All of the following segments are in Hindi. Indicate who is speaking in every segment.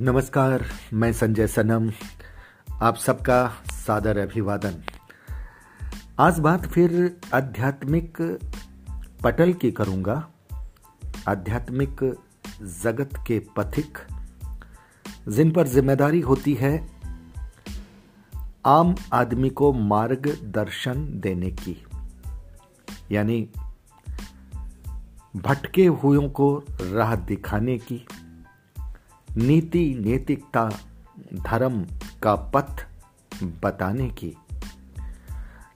Speaker 1: नमस्कार, मैं संजय सनम, आप सबका सादर अभिवादन। आज बात फिर आध्यात्मिक पटल की करूँगा। आध्यात्मिक जगत के पथिक, जिन पर ज़िम्मेदारी होती है आम आदमी को मार्गदर्शन देने की। यानी भटके हुओं को राह दिखाने की। नीति नैतिकता धर्म का पथ बताने की।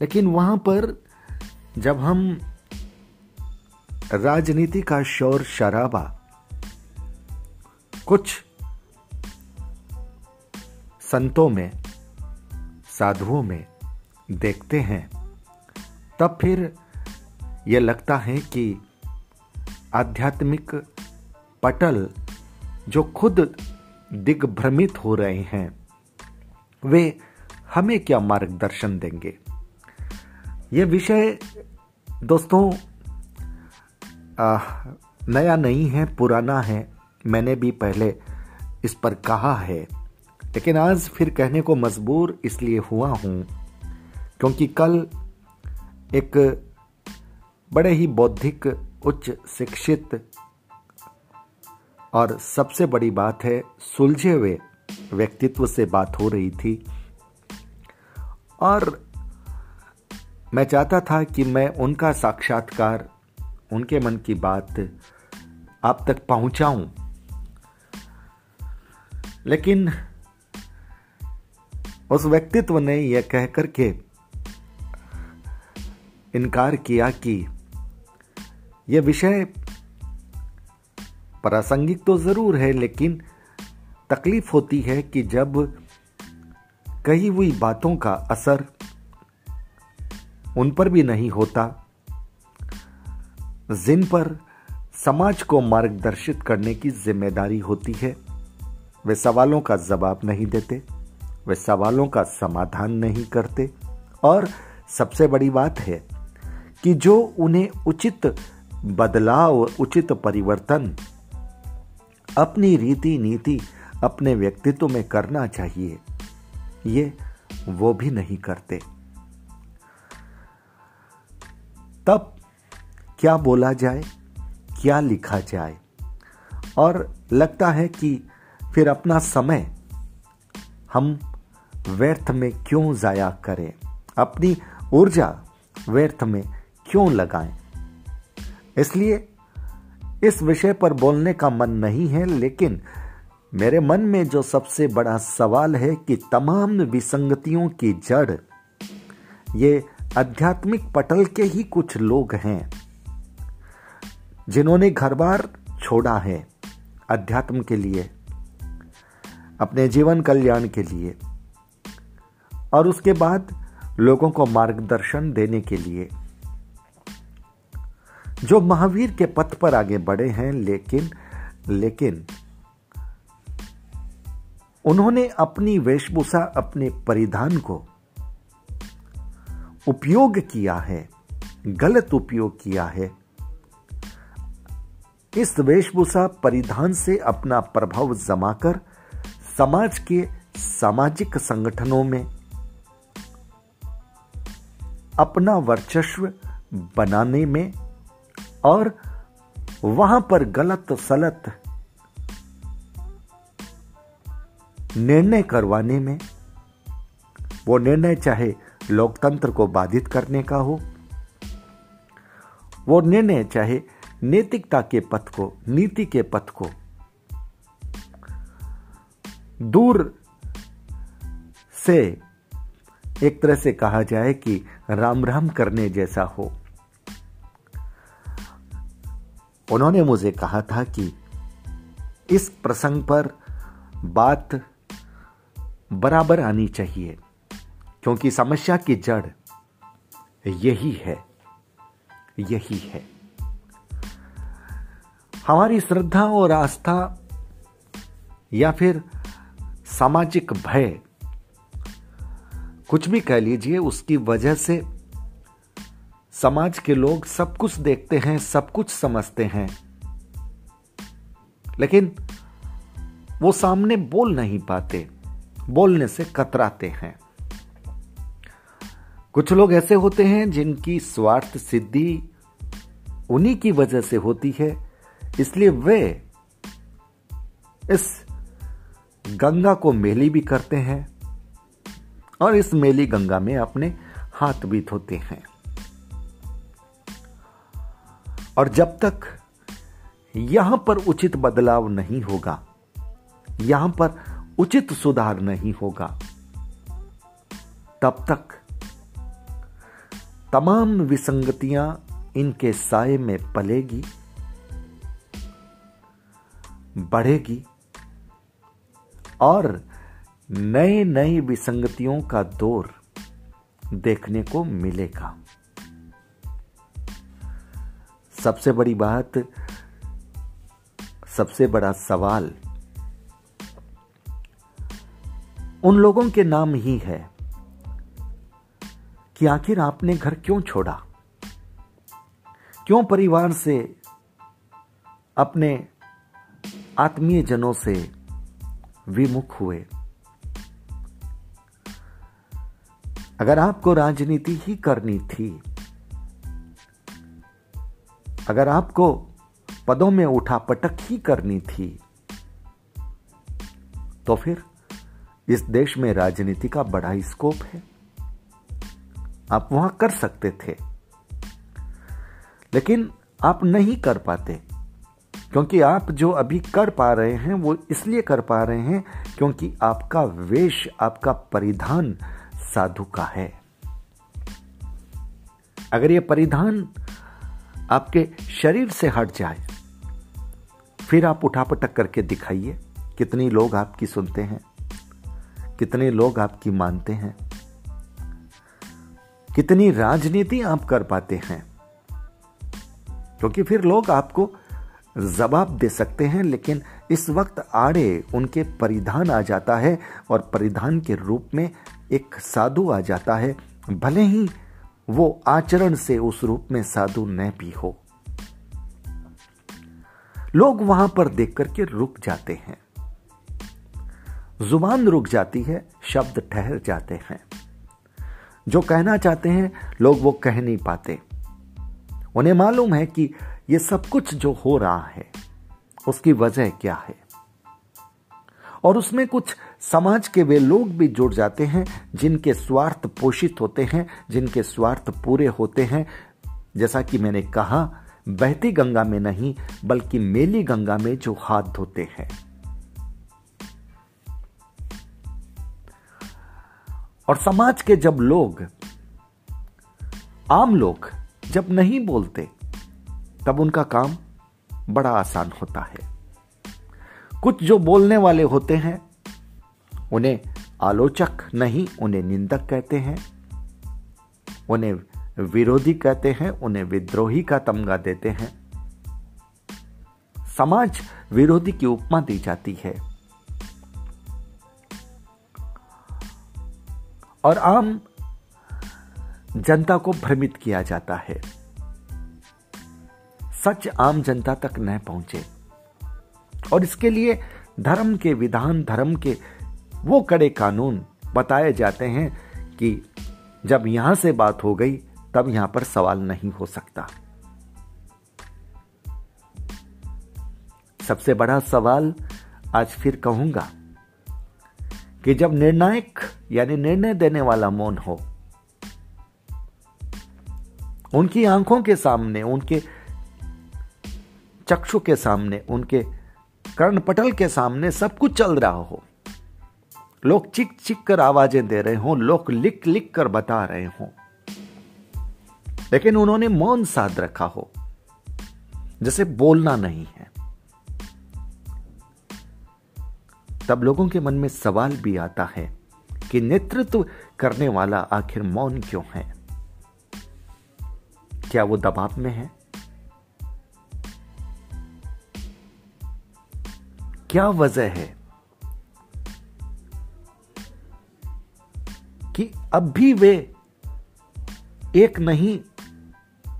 Speaker 1: लेकिन वहाँ पर जब हम राजनीति का शोर शराबा, कुछ संतों में, साधुओं में देखते हैं, तब फिर यह लगता है कि आध्यात्मिक पटल जो खुद दिग्भ्रमित हो रहे हैं वे हमें क्या मार्गदर्शन देंगे? यह विषय दोस्तों आ, नया नहीं है पुराना है। मैंने भी पहले इस पर कहा है। लेकिन आज फिर कहने को मजबूर इसलिए हुआ हूँ क्योंकि कल एक बड़े ही बौद्धिक उच्च शिक्षित और सबसे बड़ी बात है, सुलझे हुए व्यक्तित्व से बात हो रही थी। और मैं चाहता था कि मैं उनका साक्षात्कार, उनके मन की बात आप तक पहुंचाऊं। लेकिन उस व्यक्तित्व ने यह कह करके इनकार किया कि यह विषय प्रासंगिक तो ज़रूर है, लेकिन तकलीफ़ होती है कि जब कही हुई बातों का असर उन पर भी नहीं होता, जिन पर समाज को मार्गदर्शित करने की ज़िम्मेदारी होती है, वे सवालों का जवाब नहीं देते, वे सवालों का समाधान नहीं करते। और सबसे बड़ी बात है कि जो उन्हें उचित बदलाव, उचित परिवर्तन अपनी रीति नीति अपने व्यक्तित्व में करना चाहिए। ये वो भी नहीं करते। तब क्या बोला जाए, क्या लिखा जाए? और लगता है कि फिर अपना समय हम व्यर्थ में क्यों जाया करें? अपनी ऊर्जा व्यर्थ में क्यों लगाएँ? इसलिए इस विषय पर बोलने का मन नहीं है, लेकिन मेरे मन में जो सबसे बड़ा सवाल है कि तमाम विसंगतियों की जड़, ये आध्यात्मिक पटल के ही कुछ लोग हैं, जिन्होंने घर बार छोड़ा है अध्यात्म के लिए, अपने जीवन कल्याण के लिए, और उसके बाद लोगों को मार्गदर्शन देने के लिए। जो महावीर के पथ पर आगे बढ़े हैं, लेकिन लेकिन, उन्होंने अपनी वेशभूषा, अपने परिधान को उपयोग किया है, गलत उपयोग किया है। इस वेशभूषा, परिधान से अपना प्रभाव जमाकर समाज के सामाजिक संगठनों में अपना वर्चस्व बनाने में और वहाँ पर गलत सलत निर्णय करवाने में, वो निर्णय चाहे लोकतंत्र को बाधित करने का हो, वो निर्णय चाहे नैतिकता के पथ को, नीति के पथ को दूर से एक तरह से कहा जाए कि राम राम करने जैसा हो। उन्होंने मुझे कहा था कि इस प्रसंग पर बात बराबर आनी चाहिए, क्योंकि समस्या की जड़ यही है यही है। हमारी श्रद्धा और आस्था या फिर सामाजिक भय, कुछ भी कह लीजिए, उसकी वजह से समाज के लोग सब कुछ देखते हैं, सब कुछ समझते हैं। लेकिन वो सामने बोल नहीं पाते, बोलने से कतराते हैं। कुछ लोग ऐसे होते हैं जिनकी स्वार्थ सिद्धि उन्हीं की वजह से होती है, इसलिए वे इस गंगा को मेली भी करते हैं और इस मेली गंगा में अपने हाथ भी धोते हैं। और जब तक यहाँ पर उचित बदलाव नहीं होगा, यहाँ पर उचित सुधार नहीं होगा, तब तक तमाम विसंगतियाँ इनके साय में पलेगी, बढ़ेगी और नए नई विसंगतियों का दौर देखने को मिलेगा। सबसे बड़ी बात, सबसे बड़ा सवाल उन लोगों के नाम ही है कि आखिर आपने घर क्यों छोड़ा? क्यों परिवार से, अपने आत्मीय जनों से विमुख हुए? अगर आपको राजनीति ही करनी थी अगर आपको पदों में उठा पटक ही करनी थी तो फिर इस देश में राजनीति का बड़ा स्कोप है। आप वहाँ कर सकते थे, लेकिन आप नहीं कर पाते, क्योंकि आप जो अभी कर पा रहे हैं, वो इसलिए कर पा रहे हैं क्योंकि आपका वेश, आपका परिधान साधु का है। अगर ये परिधान आपके शरीर से हट जाए। फिर आप उठापटक करके दिखाइए, कितने लोग आपकी सुनते हैं, कितने लोग आपकी मानते हैं, कितनी राजनीति आप कर पाते हैं। क्योंकि फिर लोग आपको जवाब दे सकते हैं, लेकिन इस वक्त आड़े उनके परिधान आ जाता है और परिधान के रूप में एक साधु आ जाता है, भले ही वो आचरण से उस रूप में साधु न भी हो। लोग वहाँ पर देख करके रुक जाते हैं। ज़ुबान रुक जाती है, शब्द ठहर जाते हैं। जो कहना चाहते हैं, लोग वो कह नहीं पाते। उन्हें मालूम है कि ये सब कुछ जो हो रहा है, उसकी वजह क्या है। और उसमें कुछ समाज के वे लोग भी जुड़ जाते हैं, जिनके स्वार्थ पोषित होते हैं, जिनके स्वार्थ पूरे होते हैं। जैसा कि मैंने कहा, बहती गंगा में नहीं, बल्कि मेली गंगा में जो हाथ धोते हैं। और समाज के जब लोग, आम लोग, जब नहीं बोलते, तब उनका काम बड़ा आसान होता है। कुछ जो बोलने वाले होते हैं उन्हें आलोचक नहीं, उन्हें निंदक कहते हैं। उन्हें विरोधी कहते हैं, उन्हें विद्रोही का तमगा देते हैं। समाज विरोधी की उपमा दी जाती है। और आम जनता को भ्रमित किया जाता है। सच आम जनता तक न पहुँचे। और इसके लिए धर्म के विधान, धर्म के वो कड़े कानून बताए जाते हैं कि जब यहाँ से बात हो गई, तब यहाँ पर सवाल नहीं हो सकता। सबसे बड़ा सवाल आज फिर कहूँगा कि जब निर्णायक यानी निर्णय देने वाला मौन हो, उनकी आँखों के सामने, उनके चक्षु के सामने, उनके कर्णपटल के सामने सब कुछ चल रहा हो लोग चिक चिक कर आवाज़ें दे रहे हो, लोग लिख लिख कर बता रहे हो। लेकिन उन्होंने मौन साध रखा हो, जैसे बोलना नहीं है। तब लोगों के मन में सवाल भी आता है कि नेतृत्व करने वाला आखिर मौन क्यों है? क्या वो दबाव में है? क्या वजह है? अब भी वे एक नहीं,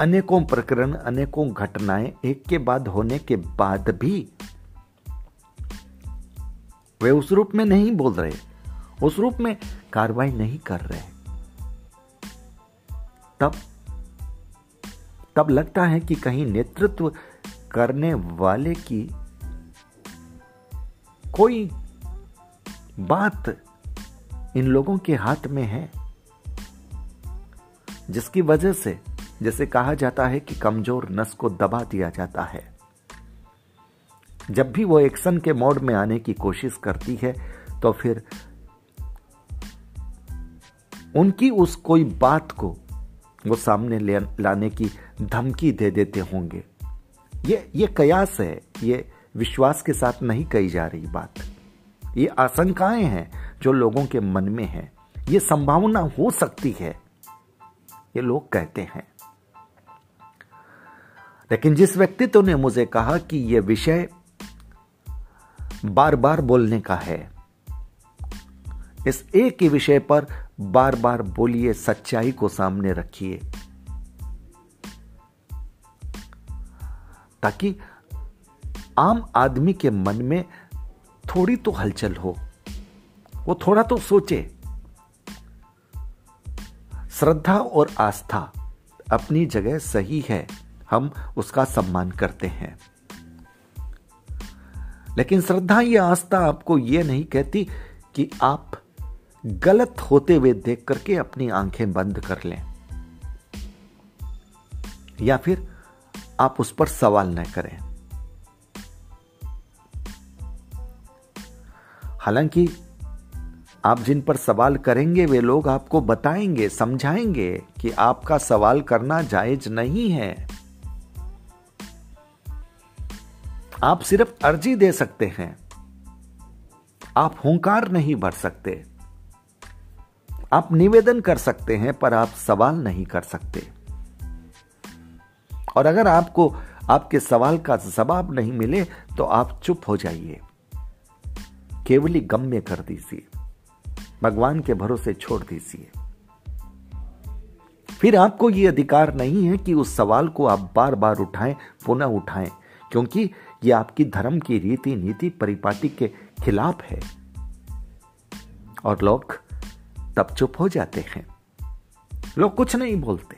Speaker 1: अनेकों प्रकरण, अनेकों घटनाएँ एक के बाद होने के बाद भी वे उस रूप में नहीं बोल रहे, उस रूप में कार्रवाई नहीं कर रहे। तब तब लगता है कि कहीं नेतृत्व करने वाले की कोई बात इन लोगों के हाथ में है। जिसकी वजह से जैसे कहा जाता है कि कमज़ोर नस को दबा दिया जाता है। जब भी वो एक्शन के मोड में आने की कोशिश करती है तो फिर उनकी उस कोई बात को वो सामने लाने की धमकी दे देते होंगे। ये ये कयास है, ये विश्वास के साथ नहीं कही जा रही बात। ये आशंकाएँ हैं जो लोगों के मन में है। ये संभावना हो सकती है। ये लोग कहते हैं। लेकिन जिस व्यक्तित्व ने मुझे कहा कि यह विषय बार बार बोलने का है, इस एक ही विषय पर बार बार बोलिए, सच्चाई को सामने रखिए, ताकि आम आदमी के मन में थोड़ी तो हलचल हो, वो थोड़ा तो सोचे। श्रद्धा और आस्था अपनी जगह सही है, हम उसका सम्मान करते हैं। लेकिन श्रद्धा या आस्था आपको यह नहीं कहती कि आप गलत होते हुए देख करके अपनी आँखें बंद कर लें। या फिर आप उस पर सवाल न करें। हालाँकि आप जिन पर सवाल करेंगे, वे लोग आपको बताएँगे, समझाएँगे कि आपका सवाल करना जायज़ नहीं है। आप सिर्फ़ अर्जी दे सकते हैं। आप हुंकार नहीं भर सकते। आप निवेदन कर सकते हैं, पर आप सवाल नहीं कर सकते। और अगर आपको, आपके सवाल का जवाब नहीं मिले तो आप चुप हो जाइए। केवली गम्य कर दीजिए। भगवान के भरोसे छोड़ दीजिए। फिर आपको यह अधिकार नहीं है कि उस सवाल को आप बार बार उठाएँ, पुनः उठाएँ, क्योंकि यह आपकी धर्म की रीति नीति परिपाटी के खिलाफ है। और लोग तब चुप हो जाते हैं। लोग कुछ नहीं बोलते।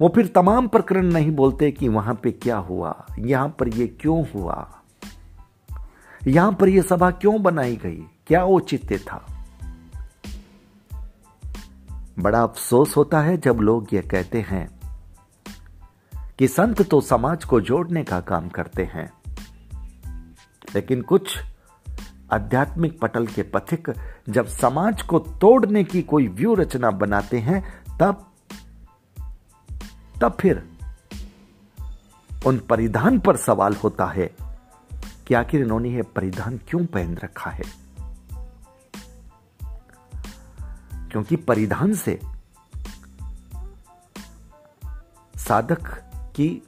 Speaker 1: वो फिर तमाम प्रकरण नहीं बोलते कि वहाँ पे क्या हुआ, यहाँ पर ये क्यों हुआ। यहाँ पर यह सभा क्यों बनाई गई? क्या औचित्य था? बड़ा अफसोस होता है जब लोग यह कहते हैं कि संत तो समाज को जोड़ने का काम करते हैं। लेकिन कुछ आध्यात्मिक पटल के पथिक जब समाज को तोड़ने की कोई व्यू रचना बनाते हैं, तब तब फिर उन परिधान पर सवाल होता है कि आखिर इन्होंने यह परिधान क्यों पहन रखा है? क्योंकि परिधान से साधक की,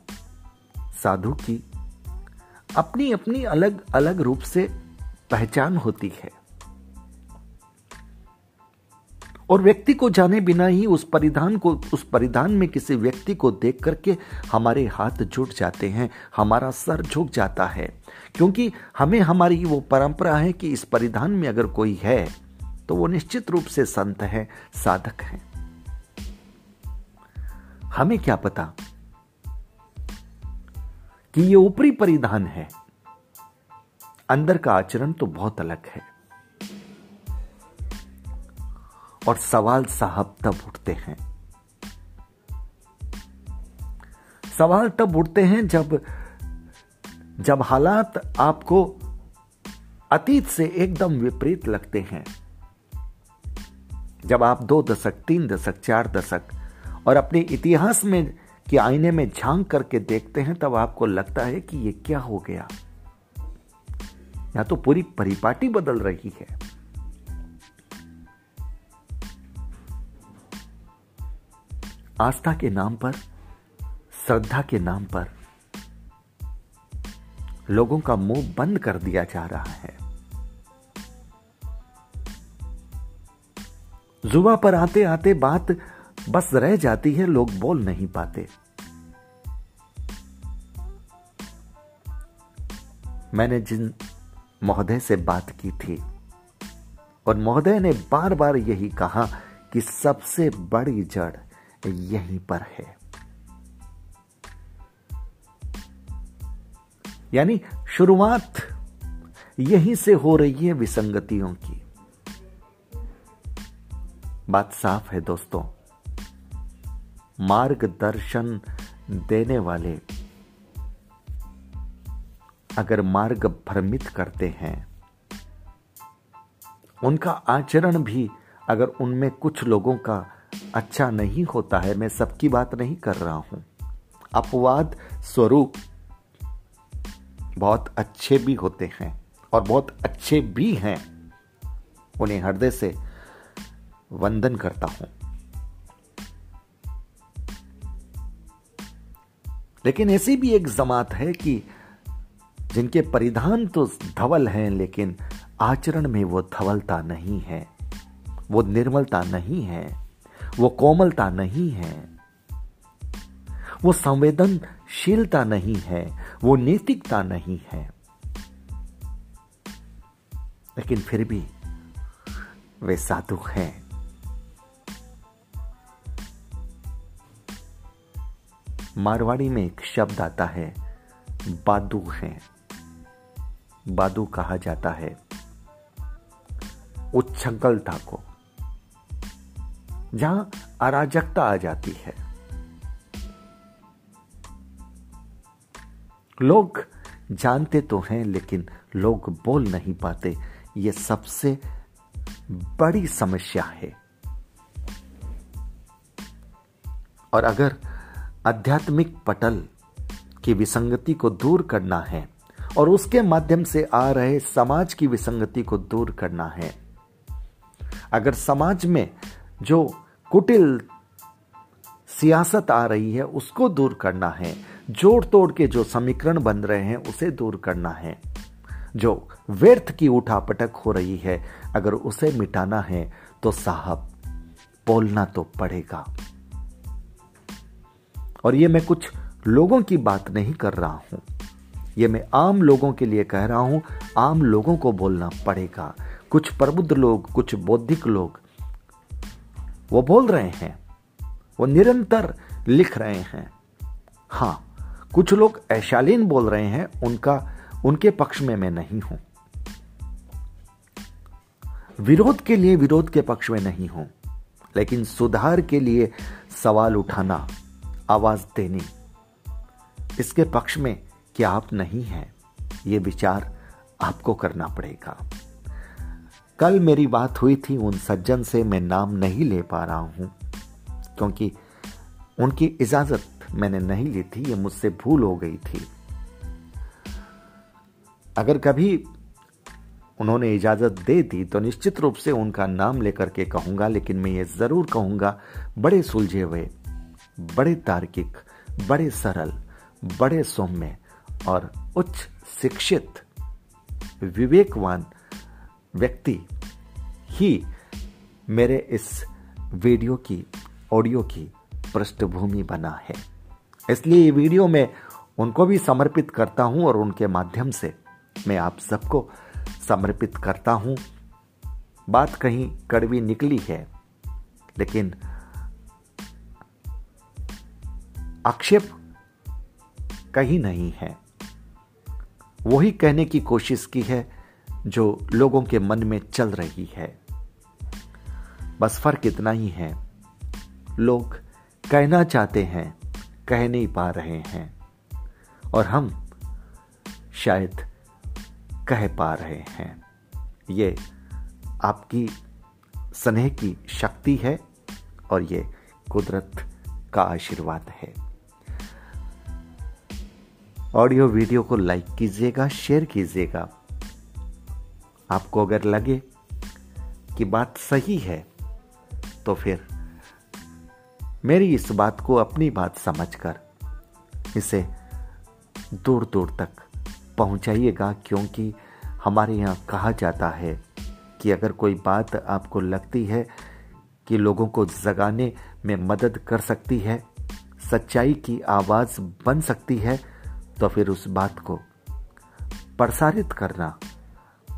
Speaker 1: साधु की अपनी अपनी अलग अलग रूप से पहचान होती है। और व्यक्ति को जाने बिना ही उस परिधान को, उस परिधान में किसी व्यक्ति को देख करके हमारे हाथ जुट जाते हैं, हमारा सर झुक जाता है। क्योंकि हमें हमारी वो परंपरा है कि इस परिधान में अगर कोई है तो वो निश्चित रूप से संत है, साधक है। हमें क्या पता कि ये ऊपरी परिधान है। अंदर का आचरण तो बहुत अलग है। और सवाल साहब तब उठते हैं। सवाल तब उठते हैं जब जब हालात आपको अतीत से एकदम विपरीत लगते हैं। जब आप दो दशक, तीन दशक, चार दशक और अपने इतिहास में, के आईने में झाँक करके देखते हैं, तब आपको लगता है कि यह क्या हो गया। या तो पूरी परिपाटी बदल रही है। आस्था के नाम पर, श्रद्धा के नाम पर लोगों का मुँह बंद कर दिया जा रहा है। जुबा पर आते आते बात बस रह जाती है, लोग बोल नहीं पाते। मैंने जिन महोदय से बात की थी, और महोदय ने बार बार यही कहा कि सबसे बड़ी जड़ यहीं पर है। यानी शुरुआत यहीं से हो रही है विसंगतियों की। बात साफ़ है दोस्तों। मार्गदर्शन देने वाले अगर मार्ग भ्रमित करते हैं, उनका आचरण भी अगर उनमें कुछ लोगों का अच्छा नहीं होता है, मैं सबकी बात नहीं कर रहा हूँ। अपवाद स्वरूप बहुत अच्छे भी होते हैं और बहुत अच्छे भी हैं। उन्हें हृदय से वंदन करता हूँ। लेकिन ऐसी भी एक जमात है कि जिनके परिधान तो धवल हैं, लेकिन आचरण में वो धवलता नहीं है, वो निर्मलता नहीं है। वो कोमलता नहीं है। वो संवेदनशीलता नहीं है, वो नैतिकता नहीं है। लेकिन फिर भी वे साधु हैं। मारवाड़ी में एक शब्द आता है, बादू है। बादू कहा जाता है, उच्छृंखलता को। जहाँ अराजकता आ जाती है। लोग जानते तो हैं, लेकिन लोग बोल नहीं पाते। ये सबसे बड़ी समस्या है। और अगर आध्यात्मिक पटल की विसंगति को दूर करना है, और उसके माध्यम से आ रहे समाज की विसंगति को दूर करना है, अगर समाज में जो कुटिल सियासत आ रही है, उसको दूर करना है। जोड़ तोड़ के जो समीकरण बन रहे हैं, उसे दूर करना है। जो व्यर्थ की उठापटक हो रही है, अगर उसे मिटाना है तो साहब, बोलना तो पड़ेगा। और ये मैं कुछ लोगों की बात नहीं कर रहा हूँ। ये मैं आम लोगों के लिए कह रहा हूँ, आम लोगों को बोलना पड़ेगा। कुछ प्रबुद्ध लोग, कुछ बौद्धिक लोग वो बोल रहे हैं, वो निरंतर लिख रहे हैं। हाँ, कुछ लोग ऐशालीन बोल रहे हैं, उनका, उनके पक्ष में मैं नहीं हूँ। विरोध के लिए विरोध के पक्ष में नहीं हूँ, लेकिन सुधार के लिए सवाल उठाना, आवाज़ देनी, इसके पक्ष में क्या आप नहीं हैं, ये विचार आपको करना पड़ेगा। कल मेरी बात हुई थी उन सज्जन से मैं नाम नहीं ले पा रहा हूँ, क्योंकि उनकी इजाज़त मैंने नहीं ली थी, ये मुझसे भूल हो गई थी। अगर कभी उन्होंने इजाज़त दे दी तो निश्चित रूप से उनका नाम लेकर के कहूँगा, लेकिन मैं ये ज़रूर कहूँगा, बड़े सुलझे हुए, बड़े तार्किक, बड़े सरल, बड़े सौम्य और उच्च शिक्षित, विवेकवान व्यक्ति ही मेरे इस वीडियो की, ऑडियो की पृष्ठभूमि बना है। इसलिए ये वीडियो में उनको भी समर्पित करता हूँ और उनके माध्यम से मैं आप सबको समर्पित करता हूँ। बात कहीं कड़वी निकली है, लेकिन आक्षेप कहीं नहीं है। वही कहने की कोशिश की है जो लोगों के मन में चल रही है। बस फ़र्क इतना ही है। लोग कहना चाहते हैं, कह नहीं पा रहे हैं। और हम शायद कह पा रहे हैं। ये आपकी स्नेह की शक्ति है और ये कुदरत का आशीर्वाद है। ऑडियो वीडियो को लाइक कीजिएगा, शेयर कीजिएगा। आपको अगर लगे कि बात सही है तो फिर मेरी इस बात को अपनी बात समझकर इसे दूर दूर तक पहुंचाइएगा, क्योंकि हमारे यहाँ कहा जाता है कि अगर कोई बात आपको लगती है कि लोगों को जगाने में मदद कर सकती है, सच्चाई की आवाज़ बन सकती है तो फिर उस बात को प्रसारित करना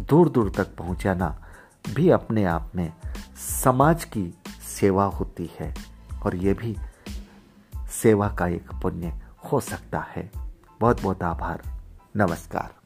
Speaker 1: दूर दूर तक पहुंचाना भी अपने आप में समाज की सेवा होती है और ये भी सेवा का एक पुण्य हो सकता है। बहुत बहुत आभार। नमस्कार।